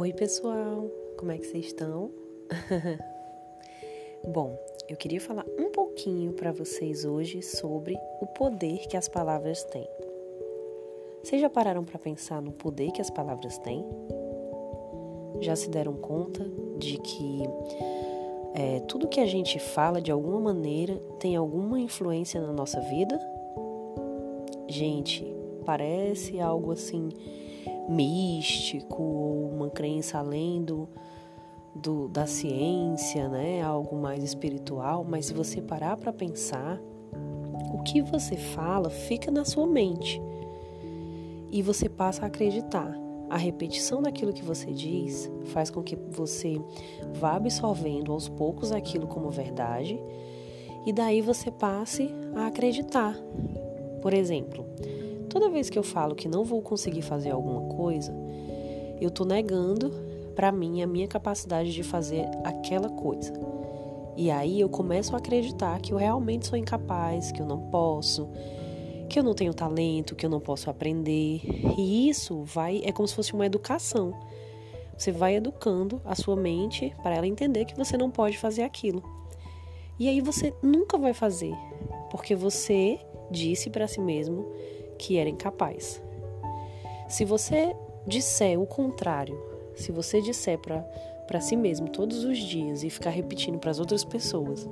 Oi, pessoal, como é que vocês estão? Bom, eu queria falar um pouquinho para vocês hoje sobre o poder que as palavras têm. Vocês já pararam para pensar no poder que as palavras têm? Já se deram conta de que é, tudo que a gente fala de alguma maneira tem alguma influência na nossa vida? Gente, parece algo assim místico ou uma crença além do, do, da ciência, né? Algo mais espiritual, mas se você parar para pensar, o que você fala fica na sua mente e você passa a acreditar. A repetição daquilo que você diz faz com que você vá absorvendo aos poucos aquilo como verdade e daí você passe a acreditar. Por exemplo, Toda vez que eu falo que não vou conseguir fazer alguma coisa, eu estou negando para mim a minha capacidade de fazer aquela coisa. E aí eu começo a acreditar que eu realmente sou incapaz, que eu não posso, que eu não tenho talento, que eu não posso aprender. E isso vai é como se fosse uma educação. Você vai educando a sua mente para ela entender que você não pode fazer aquilo. E aí você nunca vai fazer, porque você disse para si mesmo que era incapaz. Se você disser o contrário, se você disser para si mesmo todos os dias e ficar repetindo para as outras pessoas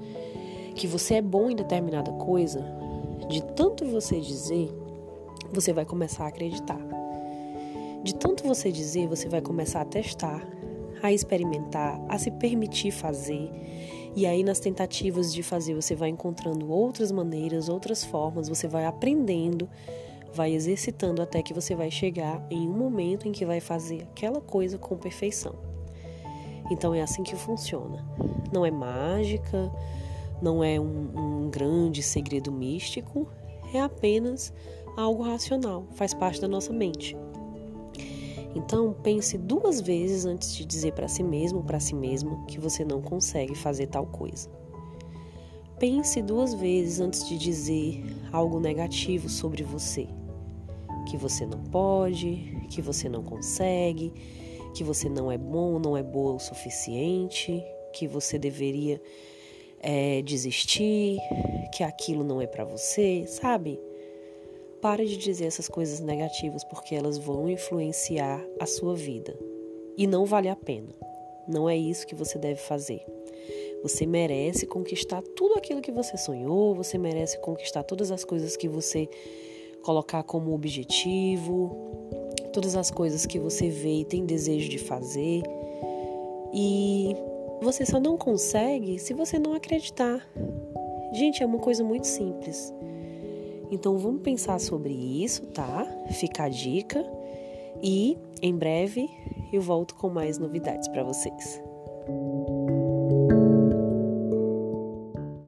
que você é bom em determinada coisa, de tanto você dizer, você vai começar a acreditar. De tanto você dizer, você vai começar a testar, a experimentar, a se permitir fazer. E aí, nas tentativas de fazer, você vai encontrando outras maneiras, outras formas, você vai aprendendo vai exercitando até que você vai chegar em um momento em que vai fazer aquela coisa com perfeição. Então é assim que funciona. Não é mágica, não é um, um grande segredo místico, é apenas algo racional, faz parte da nossa mente. Então pense duas vezes antes de dizer para si mesmo ou para si mesma que você não consegue fazer tal coisa. Pense duas vezes antes de dizer algo negativo sobre você que você não pode, que você não consegue, que você não é bom, não é boa o suficiente, que você deveria é, desistir, que aquilo não é para você, sabe? Pare de dizer essas coisas negativas porque elas vão influenciar a sua vida e não vale a pena. Não é isso que você deve fazer. Você merece conquistar tudo aquilo que você sonhou, você merece conquistar todas as coisas que você colocar como objetivo, todas as coisas que você vê e tem desejo de fazer. E você só não consegue se você não acreditar. Gente, é uma coisa muito simples. Então vamos pensar sobre isso, tá? Fica a dica e em breve eu volto com mais novidades para vocês.